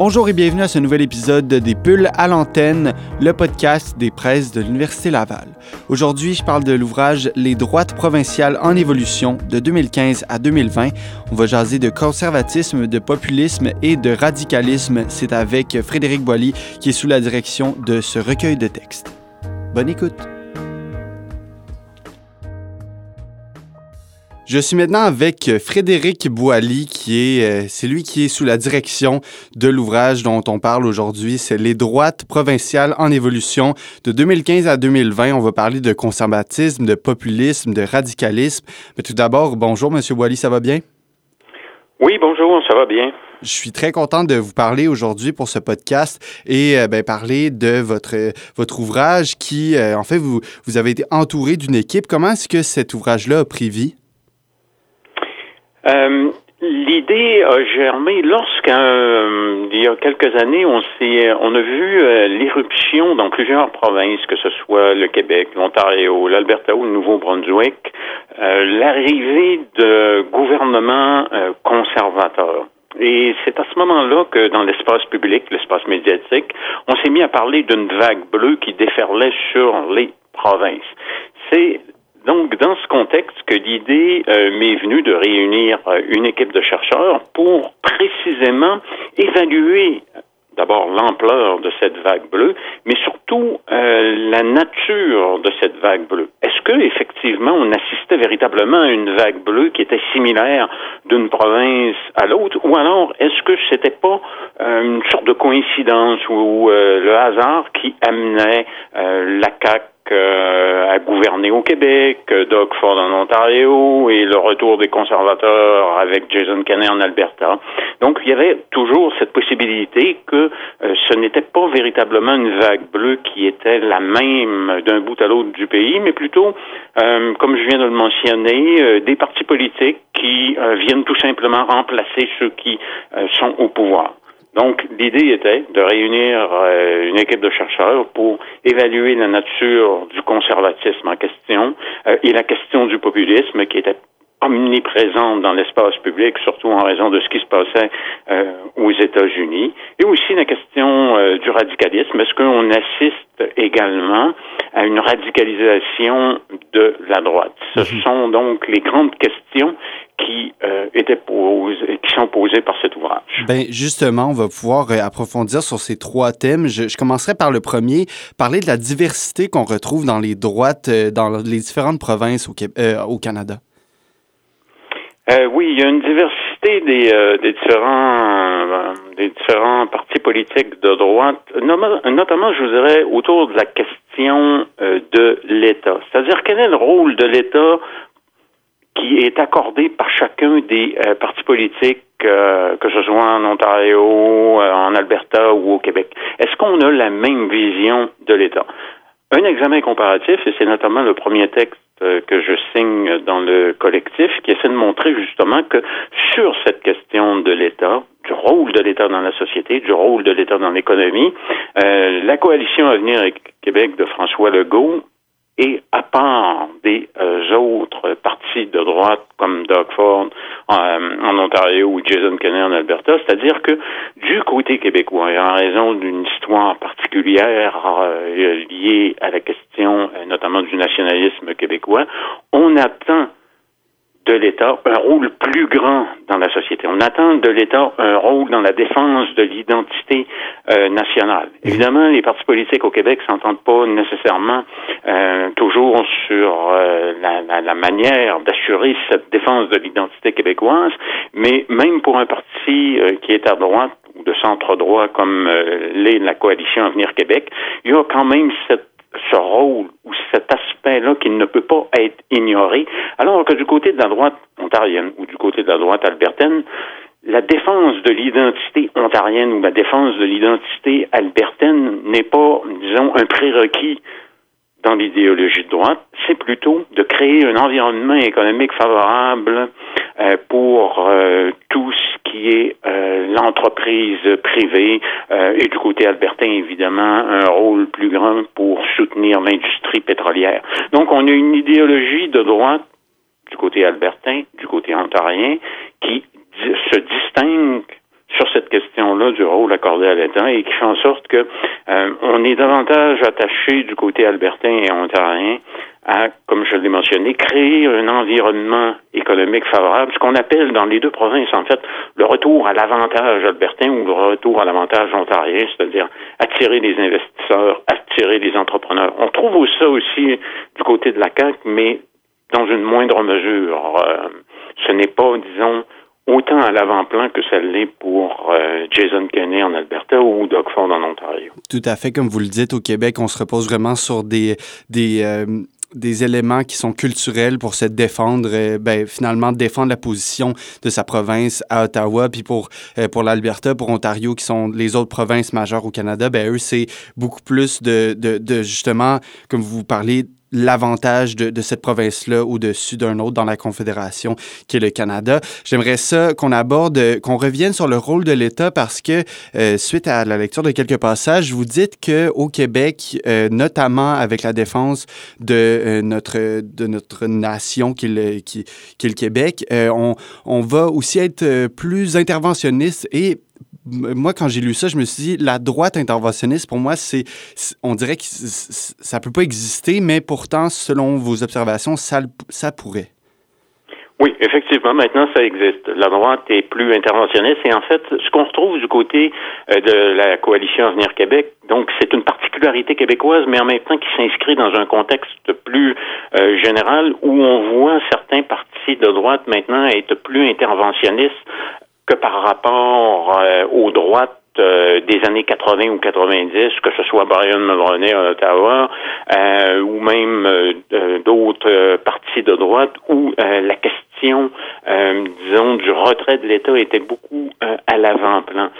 Bonjour et bienvenue à ce nouvel épisode des Pulls à l'antenne, le podcast des presses de l'Université Laval. Aujourd'hui, je parle de l'ouvrage Les droites provinciales en évolution de 2015 à 2020. On va jaser de conservatisme, de populisme et de radicalisme. C'est avec Frédéric Boilly qui est sous la direction de ce recueil de textes. Bonne écoute! Je suis maintenant avec euh, Frédéric Boily, qui est, euh, c'est lui qui est sous la direction de l'ouvrage dont on parle aujourd'hui. C'est Les droites provinciales en évolution de 2015 à 2020. On va parler de conservatisme, de populisme, de radicalisme. Mais tout d'abord, bonjour, Monsieur Boily, ça va bien? Oui, bonjour, ça va bien. Je suis très content de vous parler aujourd'hui pour ce podcast et euh, ben, parler de votre, votre ouvrage qui, en fait, vous, vous avez été entouré d'une équipe. Comment est-ce que cet ouvrage-là a pris vie? Euh, L'idée a germé lorsqu'il euh, y a quelques années, on s'est, on a vu euh, l'éruption dans plusieurs provinces, que ce soit le Québec, l'Ontario, l'Alberta ou le Nouveau-Brunswick, euh, l'arrivée de gouvernements conservateurs. Et c'est à ce moment-là que dans l'espace public, l'espace médiatique, on s'est mis à parler d'une vague bleue qui déferlait sur les provinces. C'est donc, dans ce contexte, que l'idée euh, m'est venue de réunir euh, une équipe de chercheurs pour précisément évaluer d'abord l'ampleur de cette vague bleue, mais surtout euh, la nature de cette vague bleue. Est-ce que effectivement on assistait véritablement à une vague bleue qui était similaire d'une province à l'autre, ou alors est-ce que c'était pas une sorte de coïncidence ou le hasard qui amenait la CAC euh, à gouverner au Québec, Doug Ford en Ontario et le retour des conservateurs avec Jason Kenney en Alberta. Donc, il y avait toujours cette possibilité que euh, ce n'était pas véritablement une vague bleue qui était la même d'un bout à l'autre du pays, mais plutôt, euh, comme je viens de le mentionner, des partis politiques qui viennent tout simplement remplacer ceux qui sont au pouvoir. Donc, l'idée était de réunir euh, une équipe de chercheurs pour évaluer la nature du conservatisme en question euh, et la question du populisme qui était omniprésente dans l'espace public, surtout en raison de ce qui se passait euh, aux États-Unis, et aussi la question du radicalisme. Est-ce qu'on assiste également à une radicalisation de la droite? Ce mhm. sont donc les grandes questions qui euh, étaient posées, qui sont posées par cet ouvrage. Ben justement, on va pouvoir euh, approfondir sur ces trois thèmes. Je, je, commencerai par le premier, parler de la diversité qu'on retrouve dans les droites euh, dans les différentes provinces au, au Canada. oui, il y a une diversité des, des différents des différents partis politiques de droite, notamment, je vous dirais, autour de la question de l'État. C'est-à-dire quel est le rôle de l'État qui est accordé par chacun des euh, partis politiques, euh, que ce soit en Ontario, euh, en Alberta ou au Québec. Est-ce qu'on a la même vision de l'État? Un examen comparatif, et c'est notamment le premier texte que je signe dans le collectif, qui essaie de montrer justement que sur cette question de l'État, du rôle de l'État dans la société, du rôle de l'État dans l'économie, la coalition Avenir Québec de François Legault et à part des euh, autres partis de droite comme Doug Ford euh, en Ontario ou Jason Kenney en Alberta, c'est-à-dire que du côté québécois, et en raison d'une histoire particulière euh, liée à la question notamment du nationalisme québécois, on attend de l'État un rôle plus grand dans la société. On attend de l'État un rôle dans la défense de l'identité euh, nationale. Évidemment, les partis politiques au Québec s'entendent pas nécessairement euh, toujours sur euh, la, la, manière d'assurer cette défense de l'identité québécoise, mais même pour un parti qui est à droite ou de centre droit comme l'est la coalition Avenir Québec, il y a quand même cette ce rôle aspect-là qui ne peut pas être ignoré, alors que du côté de la droite ontarienne ou du côté de la droite albertaine, la défense de l'identité ontarienne ou la défense de l'identité albertaine n'est pas, disons, un prérequis dans l'idéologie de droite, c'est plutôt de créer un environnement économique favorable euh, pour euh, tout ce qui est euh, l'entreprise privée et du côté albertain, évidemment, un rôle plus grand pour soutenir l'industrie pétrolière. Donc, on a une idéologie de droite du côté albertain, du côté ontarien, qui se distingue sur cette question-là du rôle accordé à l'État et qui fait en sorte que euh, on est davantage attaché du côté albertain et ontarien à, comme je l'ai mentionné, créer un environnement économique favorable, ce qu'on appelle dans les deux provinces, en fait, le retour à l'avantage albertain ou le retour à l'avantage ontarien, c'est-à-dire attirer des investisseurs, attirer des entrepreneurs. On trouve ça aussi du côté de la CAQ, mais dans une moindre mesure. Euh, ce n'est pas, disons, autant à l'avant-plan que ça l'est pour euh, Jason Kenney en Alberta ou Doug Ford en Ontario. Tout à fait, comme vous le dites, au Québec, on se repose vraiment sur des, des, euh, éléments qui sont culturels pour se défendre, euh, ben, finalement défendre la position de sa province à Ottawa, puis pour, pour l'Alberta, pour Ontario, qui sont les autres provinces majeures au Canada, ben, eux, c'est beaucoup plus de, de, de, justement, comme vous parlez, l'avantage de, cette province-là au-dessus d'un autre dans la Confédération qui est le Canada. J'aimerais ça qu'on aborde, qu'on revienne sur le rôle de l'État parce que euh, suite à la lecture de quelques passages, vous dites que au Québec, euh, notamment avec la défense de euh, notre de notre nation qui est le, qui, qui le Québec, on, on va aussi être plus interventionniste et moi, quand j'ai lu ça, je me suis dit, la droite interventionniste, pour moi, c'est, on dirait que ça peut pas exister, mais pourtant, selon vos observations, ça, ça pourrait. Oui, effectivement, maintenant ça existe. La droite est plus interventionniste et en fait, ce qu'on retrouve du côté euh, de la coalition Avenir Québec, donc c'est une particularité québécoise, mais en même temps qui s'inscrit dans un contexte plus euh, général où on voit certains partis de droite maintenant être plus interventionnistes que par rapport euh, aux droites euh, des années 80 ou 90, que ce soit Brian Mulroney à Ottawa euh, ou même d'autres partis de droite, où la question, disons, du retrait de l'État était beaucoup à l'avant-plan.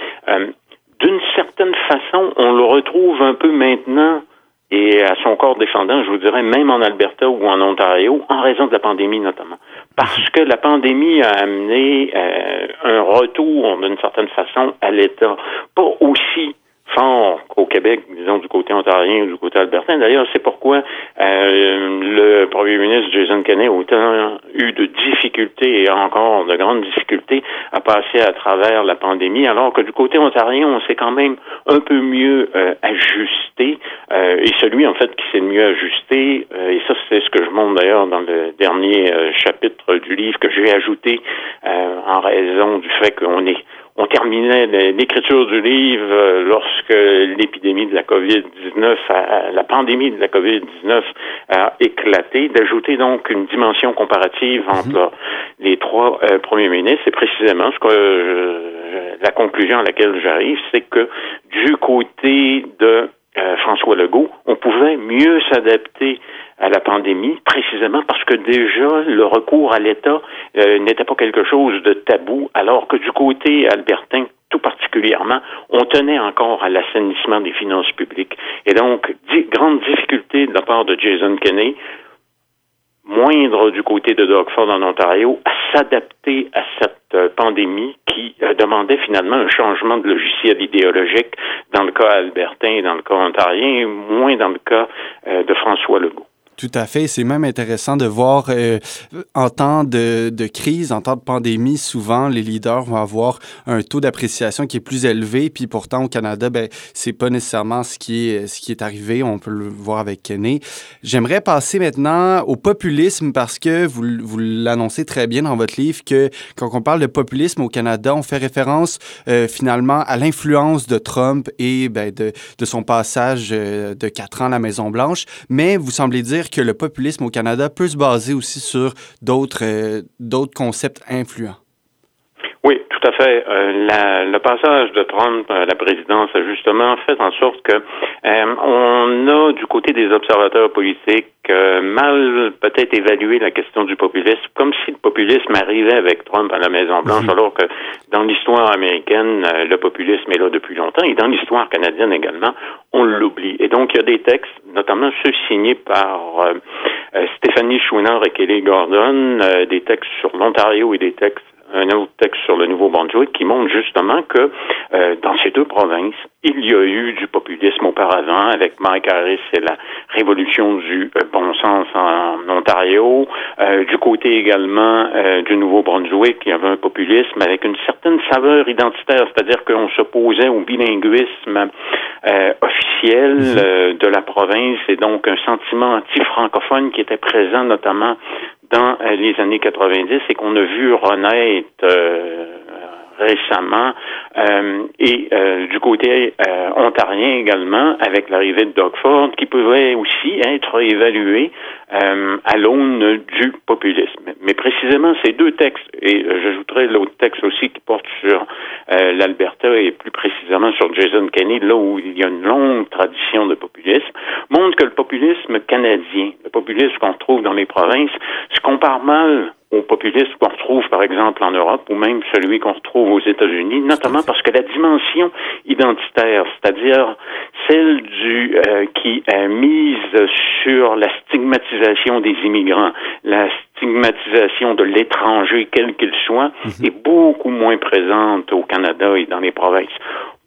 D'une certaine façon, on le retrouve un peu maintenant et à son corps défendant, je vous dirais, même en Alberta ou en Ontario, en raison de la pandémie notamment. Parce que la pandémie a amené euh, un retour, d'une certaine façon, à l'État. Pas aussi fort au Québec, disons du côté ontarien ou du côté albertain. D'ailleurs, c'est pourquoi euh, le premier ministre Jason Kenney a autant eu de difficultés et encore de grandes difficultés à passer à travers la pandémie, alors que du côté ontarien, on s'est quand même un peu mieux euh, ajusté. Euh, et celui, en fait, qui s'est mieux ajusté, et ça, c'est ce que je montre d'ailleurs dans le dernier chapitre du livre que j'ai ajouté en raison du fait qu'on est on terminait l'écriture du livre euh, lorsque l'épidémie de la COVID-19, la pandémie de la COVID-19 a éclaté, d'ajouter donc une dimension comparative mhm. entre les trois euh, premiers ministres. Et précisément, ce que euh, la conclusion à laquelle j'arrive, c'est que du côté de François Legault, on pouvait mieux s'adapter à la pandémie, précisément parce que déjà le recours à l'État euh, n'était pas quelque chose de tabou, alors que du côté albertain, tout particulièrement, on tenait encore à l'assainissement des finances publiques. Et donc, grande difficulté de la part de Jason Kenney, moindre du côté de Doug Ford en Ontario, s'adapter à cette euh, pandémie qui euh, demandait finalement un changement de logiciel idéologique dans le cas albertain et dans le cas ontarien, moins dans le cas de François Legault. Tout à fait. C'est même intéressant de voir euh, en temps de, crise, en temps de pandémie, souvent les leaders vont avoir un taux d'appréciation qui est plus élevé. Puis pourtant au Canada, ben c'est pas nécessairement ce qui est ce qui est arrivé. On peut le voir avec Kenny. J'aimerais passer maintenant au populisme parce que vous, vous l'annoncez très bien dans votre livre que quand on parle de populisme au Canada, on fait référence euh, finalement à l'influence de Trump et ben, de, de son passage euh, de quatre ans à la Maison Blanche. Mais vous semblez dire que le populisme au Canada peut se baser aussi sur d'autres euh, d'autres concepts influents. Tout à fait. Euh, le passage de Trump à la présidence a justement fait en sorte que euh, on a du côté des observateurs politiques mal peut-être évalué la question du populisme, comme si le populisme arrivait avec Trump à la Maison Blanche, mhm. alors que dans l'histoire américaine, le populisme est là depuis longtemps, et dans l'histoire canadienne également, on l'oublie. Et donc il y a des textes, notamment ceux signés par Stéphanie Chouinard et Kelly Gordon, des textes sur l'Ontario et des textes un autre texte sur le Nouveau-Brunswick qui montre justement que euh, dans ces deux provinces, il y a eu du populisme auparavant avec Mike Harris et la révolution du euh, bon sens en Ontario. Euh, du côté également du Nouveau-Brunswick, il y avait un populisme avec une certaine saveur identitaire, c'est-à-dire qu'on s'opposait au bilinguisme officiel mhm. de la province et donc un sentiment anti-francophone qui était présent notamment dans les années 90 et qu'on a vu renaître euh, récemment euh, et du côté ontarien également avec l'arrivée de Doug Ford qui pouvait aussi être évalué à l'aune du populisme. Mais précisément ces deux textes, et j'ajouterai l'autre texte aussi qui porte sur l'Alberta et plus précisément sur Jason Kenney, là où il y a une longue tradition de populisme, montrent que le populisme canadien, le populisme qu'on retrouve dans les provinces, se compare mal au populisme qu'on retrouve, par exemple, en Europe, ou même celui qu'on retrouve aux États-Unis, notamment parce que la dimension identitaire, c'est-à-dire celle du euh, qui mise sur la stigmatisation des immigrants, la stigmatisation de l'étranger, quel qu'il soit, mhm. est beaucoup moins présente au Canada et dans les provinces.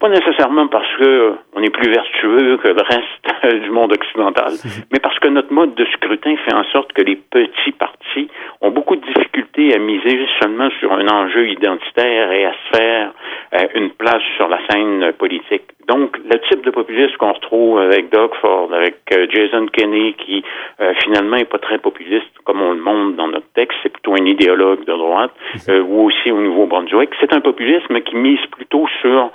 Pas nécessairement parce que on est plus vertueux que le reste du monde occidental, mais parce que notre mode de scrutin fait en sorte que les petits partis ont beaucoup de difficultés à miser seulement sur un enjeu identitaire et à se faire euh, une place sur la scène politique. Donc, le type de populisme qu'on retrouve avec Doug Ford, avec euh, Jason Kenney, qui euh, finalement est pas très populiste comme on le montre dans notre texte, c'est plutôt un idéologue de droite, mhm. ou aussi au Nouveau-Brunswick, c'est un populisme qui mise plutôt sur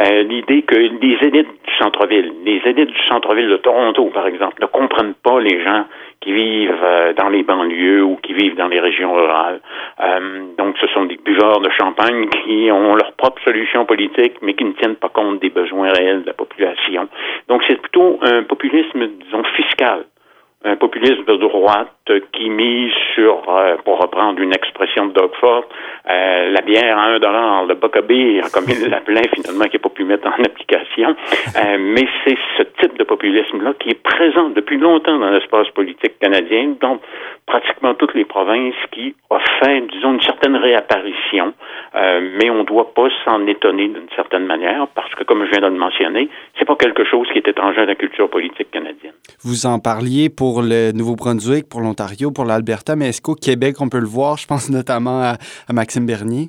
l'idée que les élites du centre-ville, les élites du centre-ville de Toronto, par exemple, ne comprennent pas les gens qui vivent euh, dans les banlieues ou qui vivent dans les régions rurales. Euh, donc, ce sont des buveurs de champagne qui ont leur propre solution politique, mais qui ne tiennent pas compte des besoins réels de la population. Donc, c'est plutôt un populisme, disons, fiscal un populisme de droite qui mise sur, euh, pour reprendre une expression de Doug Ford, euh, la bière à un dollar, le bocabir, comme il l'appelait finalement, qui n'a pas pu mettre en application. Euh, mais c'est ce type de populisme-là qui est présent depuis longtemps dans l'espace politique canadien, dans pratiquement toutes les provinces, qui a fait, disons, une certaine réapparition. Mais on ne doit pas s'en étonner d'une certaine manière, parce que, comme je viens de le mentionner, c'est pas quelque chose qui est étranger à la culture politique canadienne. Vous en parliez pour pour le Nouveau-Brunswick, pour l'Ontario, pour l'Alberta, mais est-ce qu'au Québec, on peut le voir? Je pense notamment à, Maxime Bernier.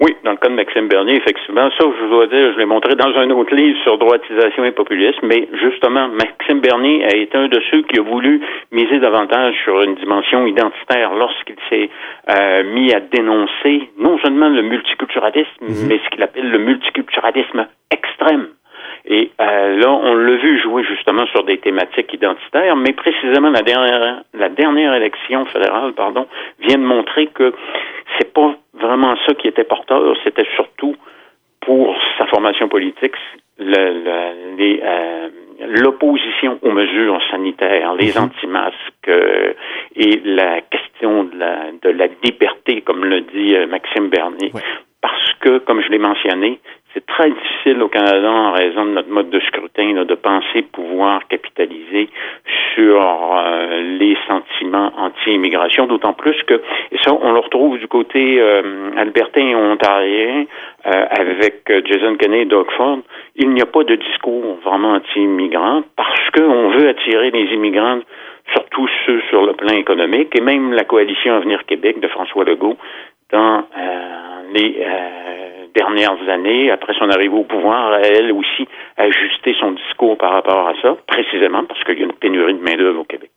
Oui, dans le cas de Maxime Bernier, effectivement, ça, je dois dire, je l'ai montré dans un autre livre sur droitisation et populisme, mais justement, Maxime Bernier a été un de ceux qui a voulu miser davantage sur une dimension identitaire lorsqu'il s'est euh, mis à dénoncer non seulement le multiculturalisme, mhm. mais ce qu'il appelle le multiculturalisme extrême. Et euh, là, on l'a vu jouer justement sur des thématiques identitaires, mais précisément la dernière, la dernière élection fédérale, pardon, vient de montrer que c'est pas vraiment ça qui était porteur, c'était surtout pour sa formation politique euh, l'opposition aux mesures sanitaires, les mhm. anti-masques euh, et la question de la, de la liberté, comme le dit Maxime Bernier. Parce que, comme je l'ai mentionné, très difficile au Canada, en raison de notre mode de scrutin, de penser pouvoir capitaliser sur euh, les sentiments anti-immigration, d'autant plus que, et ça, on le retrouve du côté euh, albertain et ontarien, euh, avec Jason Kenney et Doug Ford, il n'y a pas de discours vraiment anti-immigrants parce qu'on veut attirer les immigrants surtout ceux sur le plan économique, et même la coalition Avenir Québec de François Legault, dans les dernières années, après son arrivée au pouvoir, elle aussi ajusté son discours par rapport à ça, précisément parce qu'il y a une pénurie de main-d'œuvre au Québec.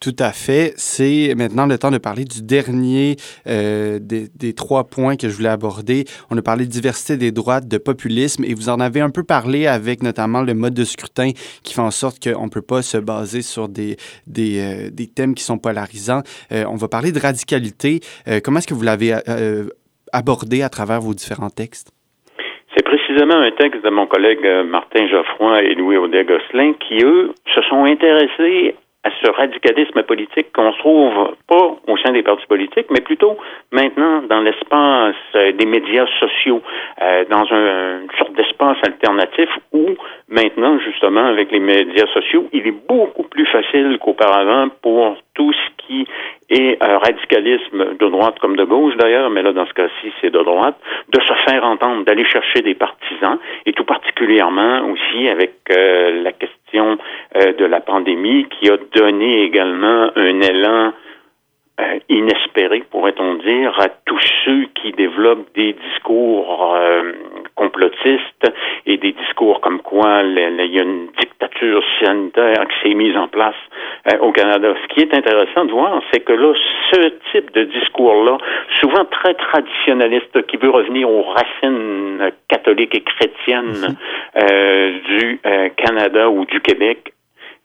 Tout à fait. C'est maintenant le temps de parler du dernier euh, des, trois points que je voulais aborder. On a parlé de diversité des droites, de populisme, et vous en avez un peu parlé avec notamment le mode de scrutin qui fait en sorte qu'on ne peut pas se baser sur des, des, euh, des thèmes qui sont polarisants. Euh, on va parler de radicalité. comment est-ce que vous l'avez abordé à travers vos différents textes? C'est précisément un texte de mon collègue Martin Geoffroy et Louis Audet-Gosselin qui, eux, se sont intéressés à ce radicalisme politique qu'on trouve pas au sein des partis politiques, mais plutôt maintenant dans l'espace euh, des médias sociaux, euh, dans un, une sorte d'espace alternatif où maintenant, justement, avec les médias sociaux, il est beaucoup plus facile qu'auparavant pour tout ce qui est euh, radicalisme de droite comme de gauche d'ailleurs, mais là dans ce cas-ci c'est de droite, de se faire entendre, d'aller chercher des partisans, et tout particulièrement aussi avec la question de la pandémie qui a donné également un élan euh, inespéré, pourrait-on dire, à tous ceux qui développent des discours euh, complotistes et des discours comme quoi il y a une dictature sanitaire qui s'est mise en place euh, au Canada. Ce qui est intéressant de voir, c'est que là, ce type de discours-là, souvent très traditionnaliste, qui veut revenir aux racines catholiques et chrétiennes mhm. du Canada ou du Québec,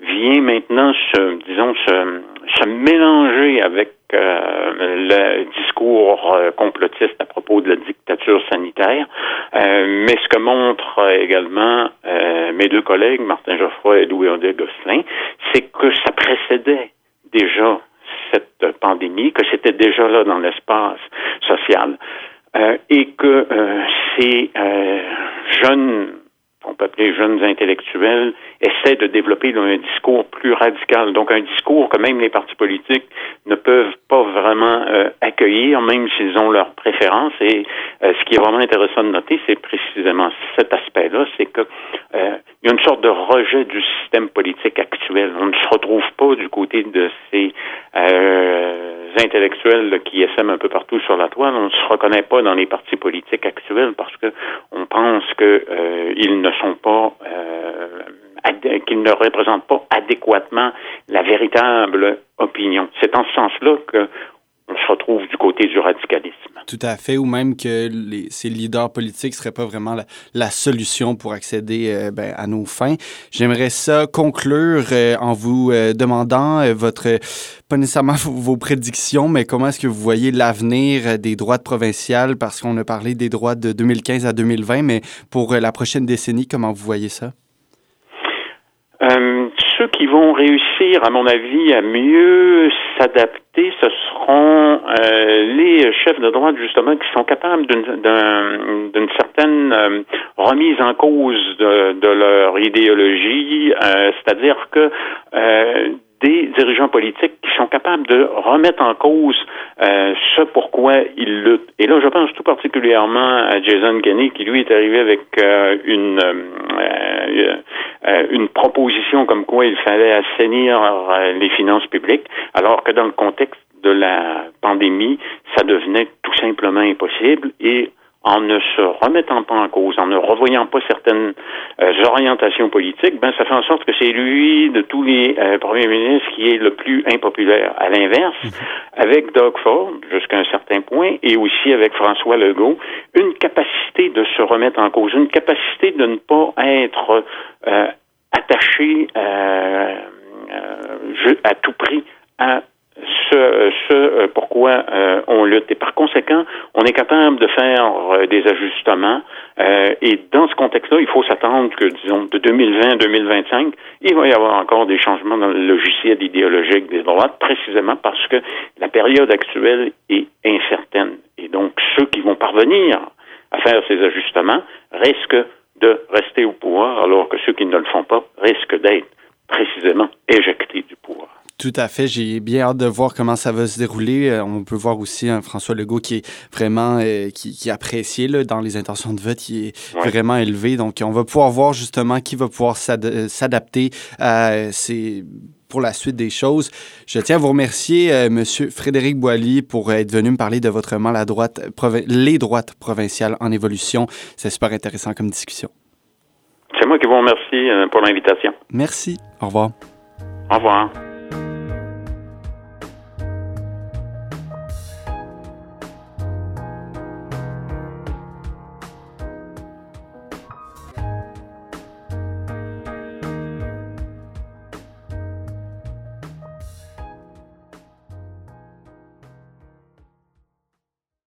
vient maintenant se, disons, se, se mélanger avec euh, le discours euh, complotiste à propos de la dictature sanitaire. Euh, mais ce que montrent également mes deux collègues, Martin Geoffroy et Louis-André Gosselin, c'est que ça précédait déjà cette pandémie, que c'était déjà là dans l'espace social, et que ces jeunes appeler jeunes intellectuels, essaient de développer un discours plus radical. Donc un discours que même les partis politiques ne peuvent pas vraiment euh, accueillir, même s'ils ont leurs préférences. Et euh, ce qui est vraiment intéressant de noter, c'est précisément cet aspect-là, c'est que euh, il y a une sorte de rejet du système politique actuel. On ne se retrouve pas du côté de ces intellectuels qui essaiment un peu partout sur la toile. On ne se reconnaît pas dans les partis politiques actuels parce que pense qu'ils ne sont pas qu'ils ne représentent pas adéquatement la véritable opinion. C'est en ce sens-là que on se retrouve du côté du radicalisme. Tout à fait, ou même que ces leaders politiques ne seraient pas vraiment la, solution pour accéder euh, ben, à nos fins. J'aimerais ça conclure euh, en vous euh, demandant votre, pas nécessairement vos prédictions, mais comment est-ce que vous voyez l'avenir des droites provinciales, parce qu'on a parlé des droits de 2015 à 2020, mais pour la prochaine décennie, comment vous voyez ça? Ceux qui vont réussir, à mon avis, à mieux s'adapter, ce seront euh, les chefs de droite, justement, qui sont capables d'une certaine euh, remise en cause de, de leur idéologie, c'est-à-dire que des dirigeants politiques qui sont capables de remettre en cause euh, ce pourquoi ils luttent. Et là, je pense tout particulièrement à Jason Kenney, qui lui est arrivé avec euh, une euh, une proposition comme quoi il fallait assainir les finances publiques, alors que dans le contexte de la pandémie, ça devenait tout simplement impossible et en ne se remettant pas en cause, en ne revoyant pas certaines euh, orientations politiques, ben ça fait en sorte que c'est lui de tous les euh, premiers ministres qui est le plus impopulaire. À l'inverse, mhm. avec Doug Ford, jusqu'à un certain point, et aussi avec François Legault, une capacité de se remettre en cause, une capacité de ne pas être euh, attaché à tout prix à ce, ce euh, pourquoi euh, on lutte. Et par conséquent, on est capable de faire euh, des ajustements. et dans ce contexte-là, il faut s'attendre que, disons, de 2020 à 2025, il va y avoir encore des changements dans le logiciel idéologique des droites, précisément parce que la période actuelle est incertaine. Et donc, ceux qui vont parvenir à faire ces ajustements risquent de rester au pouvoir, alors que ceux qui ne le font pas risquent d'être précisément éjectés. Tout à fait. J'ai bien hâte de voir comment ça va se dérouler. Euh, on peut voir aussi un François Legault qui est vraiment euh, qui, qui, est apprécié là, dans les intentions de vote, qui est vraiment élevé. Donc, on va pouvoir voir justement qui va pouvoir s'adapter à ces pour la suite des choses. Je tiens à vous remercier, euh, Monsieur Frédéric Boilly, pour être venu me parler de votre la droite, les droites provinciales en évolution. C'est super intéressant comme discussion. C'est moi qui vous remercie pour l'invitation. Merci. Au revoir. Au revoir.